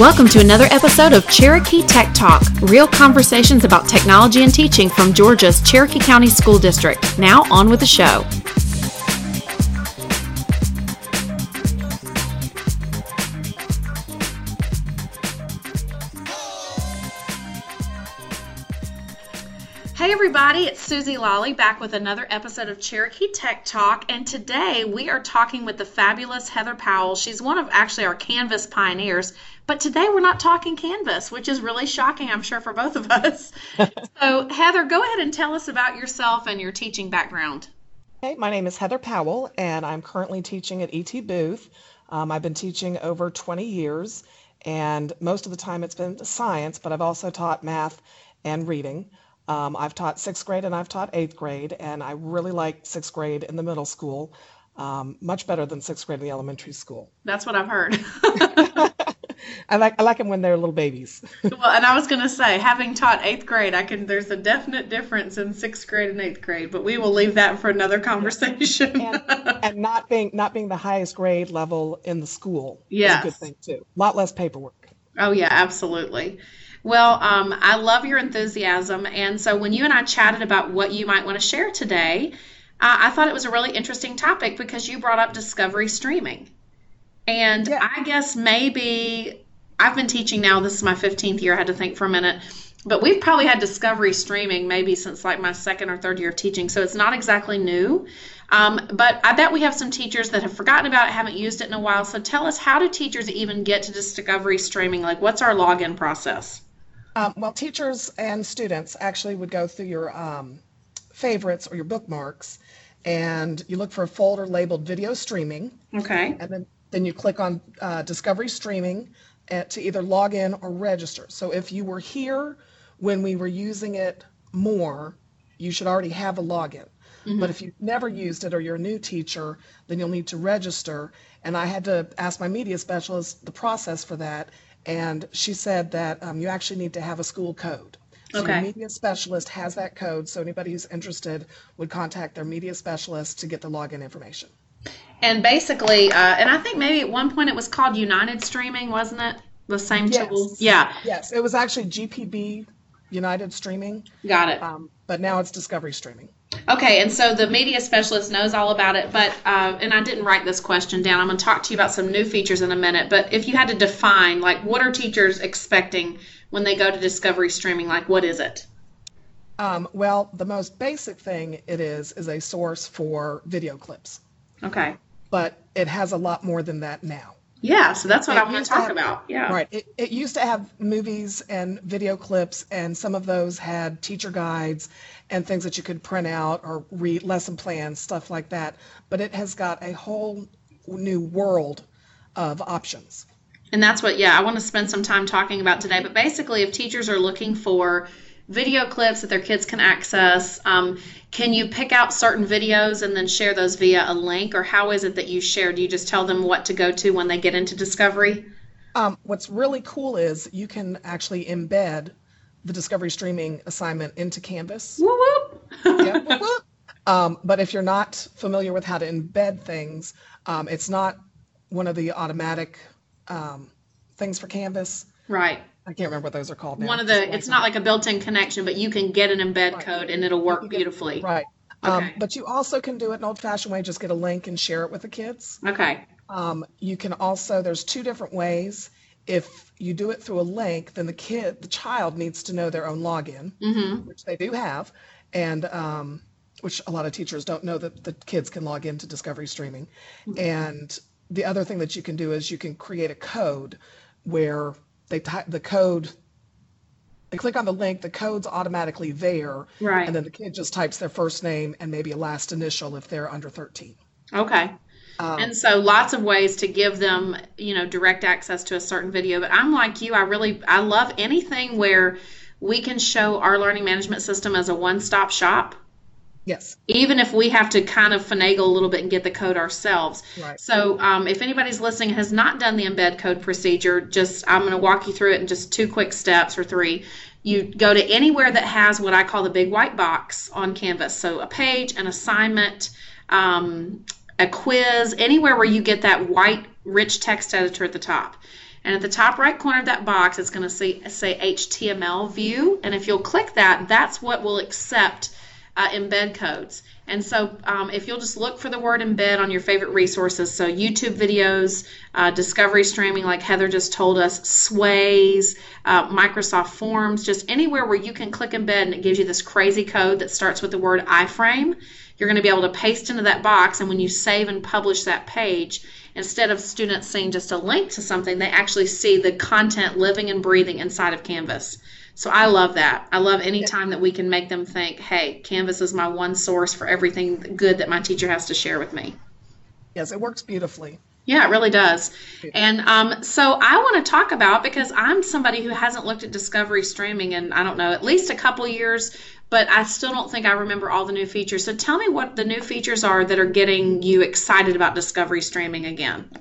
Welcome to another episode of Cherokee Tech Talk, real conversations about technology and teaching from Georgia's Cherokee County School District. Now, on with the show. Hey everybody, it's Susie Lawley back with another episode of Cherokee Tech Talk, and today we are talking with the fabulous Heather Powell. She's one of actually our Canvas pioneers, but today we're not talking Canvas, which is really shocking, I'm sure, for both of us. so, Heather, go ahead and tell us about yourself and your teaching background. Hey, my name is Heather Powell, and I'm currently teaching at ET Booth. Um, I've been teaching over 20 years, and most of the time it's been science, but I've also taught math and reading. Um, I've taught sixth grade and I've taught eighth grade, and I really like sixth grade in the middle school, um, much better than sixth grade in the elementary school. That's what I've heard. I like I like them when they're little babies. well, and I was going to say, having taught eighth grade, I can. There's a definite difference in sixth grade and eighth grade, but we will leave that for another conversation. and, and not being not being the highest grade level in the school a good thing too. A lot less paperwork. Oh yeah, absolutely. Well, um, I love your enthusiasm. And so when you and I chatted about what you might want to share today, uh, I thought it was a really interesting topic because you brought up discovery streaming. And yeah. I guess maybe I've been teaching now, this is my 15th year, I had to think for a minute. But we've probably had discovery streaming maybe since like my second or third year of teaching, so it's not exactly new. Um, but I bet we have some teachers that have forgotten about it, haven't used it in a while. So tell us, how do teachers even get to discovery streaming? Like, what's our login process? Um, well, teachers and students actually would go through your um, favorites or your bookmarks, and you look for a folder labeled video streaming. Okay. And then, then you click on uh, Discovery Streaming at, uh, to either log in or register. So if you were here when we were using it more, you should already have a login. Mm-hmm. But if you've never used it or you're a new teacher, then you'll need to register. And I had to ask my media specialist the process for that and she said that um, you actually need to have a school code. So okay. your media specialist has that code, so anybody who's interested would contact their media specialist to get the login information. And basically, uh, and I think maybe at one point it was called United Streaming, wasn't it? The same yes. tool. Yeah. Yes, it was actually GPB United Streaming. Got it. Um, but now it's Discovery Streaming. Okay, and so the media specialist knows all about it, but uh, and I didn't write this question down. I'm going to talk to you about some new features in a minute. But if you had to define, like, what are teachers expecting when they go to Discovery Streaming? Like, what is it? Um, well, the most basic thing it is is a source for video clips. Okay. But it has a lot more than that now. Yeah, so that's what it I want to talk have, about. Yeah. Right. It, it used to have movies and video clips, and some of those had teacher guides and things that you could print out or read lesson plans, stuff like that. But it has got a whole new world of options. And that's what, yeah, I want to spend some time talking about today. But basically, if teachers are looking for video clips that their kids can access, um, can you pick out certain videos and then share those via a link? Or how is it that you share? Do you just tell them what to go to when they get into Discovery? Um, what's really cool is you can actually embed the Discovery Streaming assignment into Canvas. Whoop, whoop. yeah, whoop, whoop. Um, but if you're not familiar with how to embed things, um, it's not one of the automatic um, things for Canvas. Right. I can't remember what those are called now. One of the, it's not like a built-in connection, but you can get an embed right. code and it'll work beautifully. Right. Um, okay. but you also can do it an old-fashioned way, just get a link and share it with the kids. Okay. Um, you can also, there's two different ways if you do it through a link, then the kid, the child needs to know their own login, mm-hmm. which they do have, and um, which a lot of teachers don't know that the kids can log into Discovery Streaming. Mm-hmm. And the other thing that you can do is you can create a code where they type the code. They click on the link, the code's automatically there, right? And then the kid just types their first name and maybe a last initial if they're under 13. Okay. Um, and so lots of ways to give them, you know, direct access to a certain video. But I'm like you, I really I love anything where we can show our learning management system as a one-stop shop. Yes. Even if we have to kind of finagle a little bit and get the code ourselves. Right. So um, if anybody's listening has not done the embed code procedure, just I'm going to walk you through it in just two quick steps or three. You go to anywhere that has what I call the big white box on Canvas. So a page, an assignment, um, a quiz, anywhere where you get that white rich text editor at the top. And at the top right corner of that box, it's going to say, say HTML view. And if you'll click that, that's what will accept uh, embed codes. And so um, if you'll just look for the word embed on your favorite resources, so YouTube videos, uh, Discovery streaming, like Heather just told us, Sways, uh, Microsoft Forms, just anywhere where you can click embed and it gives you this crazy code that starts with the word iframe, you're going to be able to paste into that box. And when you save and publish that page, instead of students seeing just a link to something, they actually see the content living and breathing inside of Canvas. So I love that. I love any time that we can make them think, hey, Canvas is my one source for everything good that my teacher has to share with me. Yes, it works beautifully. Yeah, it really does. And um, so I want to talk about because I'm somebody who hasn't looked at Discovery streaming in I don't know at least a couple years, but I still don't think I remember all the new features. So tell me what the new features are that are getting you excited about Discovery streaming again.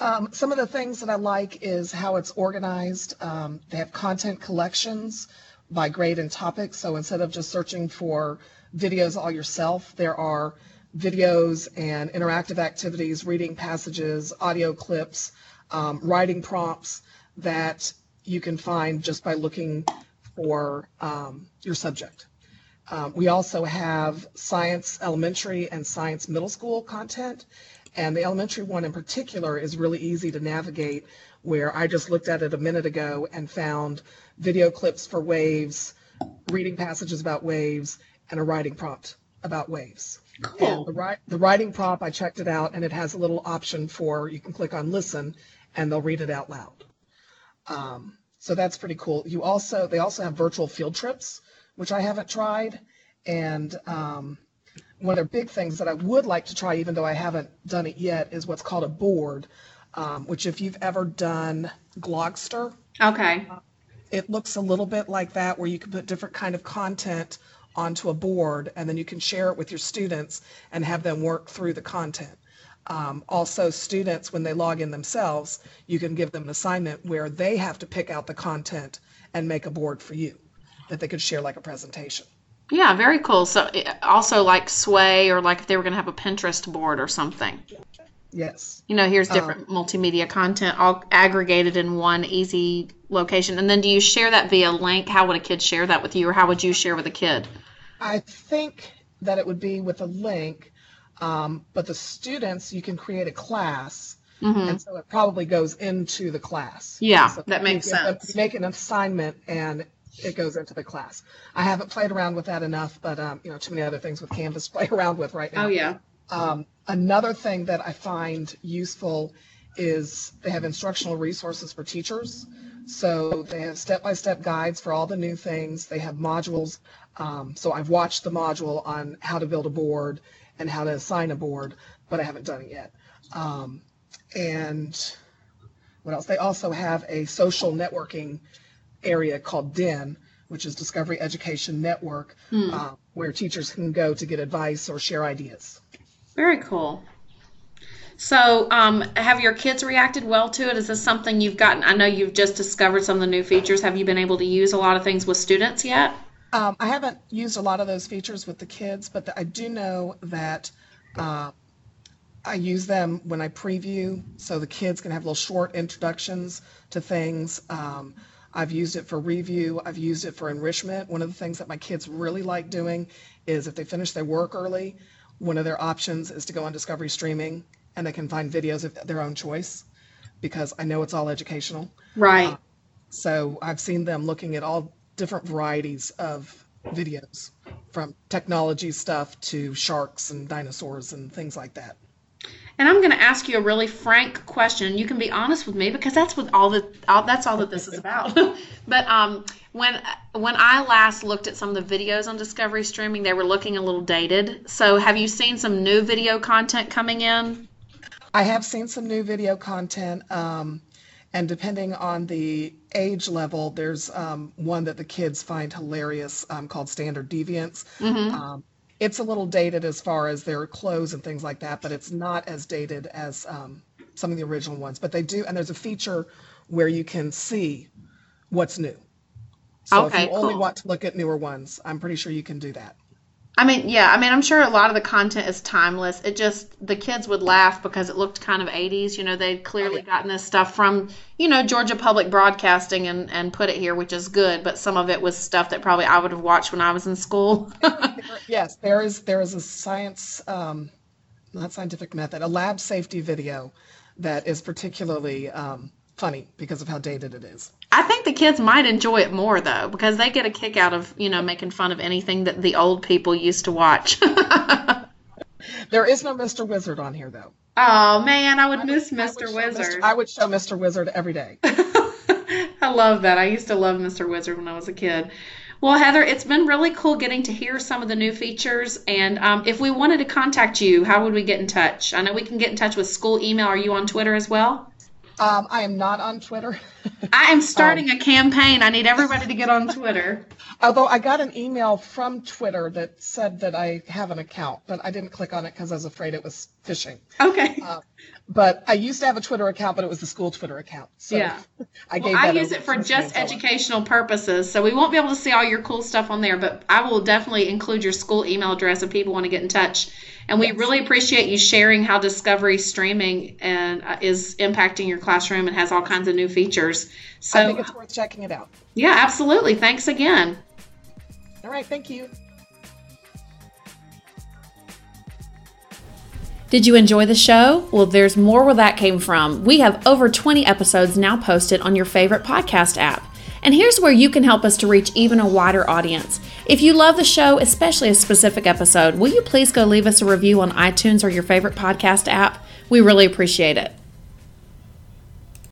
Um, some of the things that I like is how it's organized. Um, they have content collections by grade and topic. So instead of just searching for videos all yourself, there are videos and interactive activities, reading passages, audio clips, um, writing prompts that you can find just by looking for um, your subject. Um, we also have science elementary and science middle school content. And the elementary one in particular is really easy to navigate where I just looked at it a minute ago and found video clips for waves, reading passages about waves, and a writing prompt about waves. Cool. The, the writing prompt, I checked it out, and it has a little option for you can click on listen, and they'll read it out loud. Um, so that's pretty cool. You also they also have virtual field trips, which I haven't tried, and um, one of the big things that I would like to try, even though I haven't done it yet, is what's called a board, um, which if you've ever done Glogster, Okay. it looks a little bit like that, where you can put different kind of content onto a board, and then you can share it with your students and have them work through the content. Um, also, students, when they log in themselves, you can give them an assignment where they have to pick out the content and make a board for you that they could share like a presentation. Yeah, very cool. So eh, also like Sway or like if they were going to have a Pinterest board or something. Yes. You know, here's different multimedia content all aggregated in one easy location. And then do you share that via link? How would a kid share that with you or how would you share with a kid? I think that it would be with a link, um, but the students, you can create a class, and so it probably goes into the class. Yeah, So that makes sense. Make an assignment and it goes into the class. I haven't played around with that enough, but um, you know, too many other things with Canvas to play around with right now. Oh yeah. Um, another thing that I find useful is they have instructional resources for teachers. So they have step-by-step guides for all the new things. They have modules. Um, so I've watched the module on how to build a board and how to assign a board, but I haven't done it yet. Um, and what else? They also have a social networking area called DEN, which is Discovery Education Network, uh, where teachers can go to get advice or share ideas. Very cool. So, um, have your kids reacted well to it? Is this something you've gotten? I know you've just discovered some of the new features. Have you been able to use a lot of things with students yet? Um, I haven't used a lot of those features with the kids, but I do know that uh, I use them when I preview, so the kids can have little short introductions to things. Um, I've used it for review. I've used it for enrichment. One of the things that my kids really like doing is if they finish their work early, one of their options is to go on Discovery Streaming, and they can find videos of their own choice, because I know it's all educational. Right. So I've seen them looking at all different varieties of videos, from technology stuff to sharks and dinosaurs and things like that. And I'm going to ask you a really frank question. You can be honest with me because that's what all the all, that's all that this is about. but um, when when I last looked at some of the videos on Discovery Streaming, they were looking a little dated. So have you seen some new video content coming in? I have seen some new video content, um, and depending on the age level, there's um, one that the kids find hilarious um, called Standard Deviants. Um, it's a little dated as far as their clothes and things like that, but it's not as dated as um, some of the original ones. But they do, and there's a feature where you can see what's new. So Okay, if you only cool. want to look at newer ones, I'm pretty sure you can do that. I mean, yeah, I mean, I'm sure a lot of the content is timeless. It just, the kids would laugh because it looked kind of 80s. You know, they'd clearly gotten this stuff from, you know, Georgia Public Broadcasting and, and put it here, which is good, but some of it was stuff that probably I would have watched when I was in school. yes, there is there is a science, um, not scientific method, a lab safety video that is particularly um, funny because of how dated it is. I think the kids might enjoy it more though because they get a kick out of you know making fun of anything that the old people used to watch. there is no Mr. Wizard on here though. Oh man, I would I miss would, Mr. I Wizard. Mr. I would show Mr. Wizard every day. I love that. I used to love Mr. Wizard when I was a kid. Well, Heather, it's been really cool getting to hear some of the new features. And um, if we wanted to contact you, how would we get in touch? I know we can get in touch with school email. Are you on Twitter as well? Um, I am not on Twitter. I am starting um, a campaign. I need everybody to get on Twitter. Although I got an email from Twitter that said that I have an account, but I didn't click on it because I was afraid it was phishing. Okay. Uh, but I used to have a Twitter account, but it was the school Twitter account. So yeah. I gave well, I use it for just educational purposes, so we won't be able to see all your cool stuff on there. But I will definitely include your school email address if people want to get in touch. And we yes. really appreciate you sharing how Discovery streaming and uh, is impacting your classroom and has all kinds of new features. So I think it's worth checking it out. Yeah, absolutely. Thanks again. All right, thank you. Did you enjoy the show? Well, there's more where that came from. We have over 20 episodes now posted on your favorite podcast app. And here's where you can help us to reach even a wider audience. If you love the show, especially a specific episode, will you please go leave us a review on iTunes or your favorite podcast app? We really appreciate it.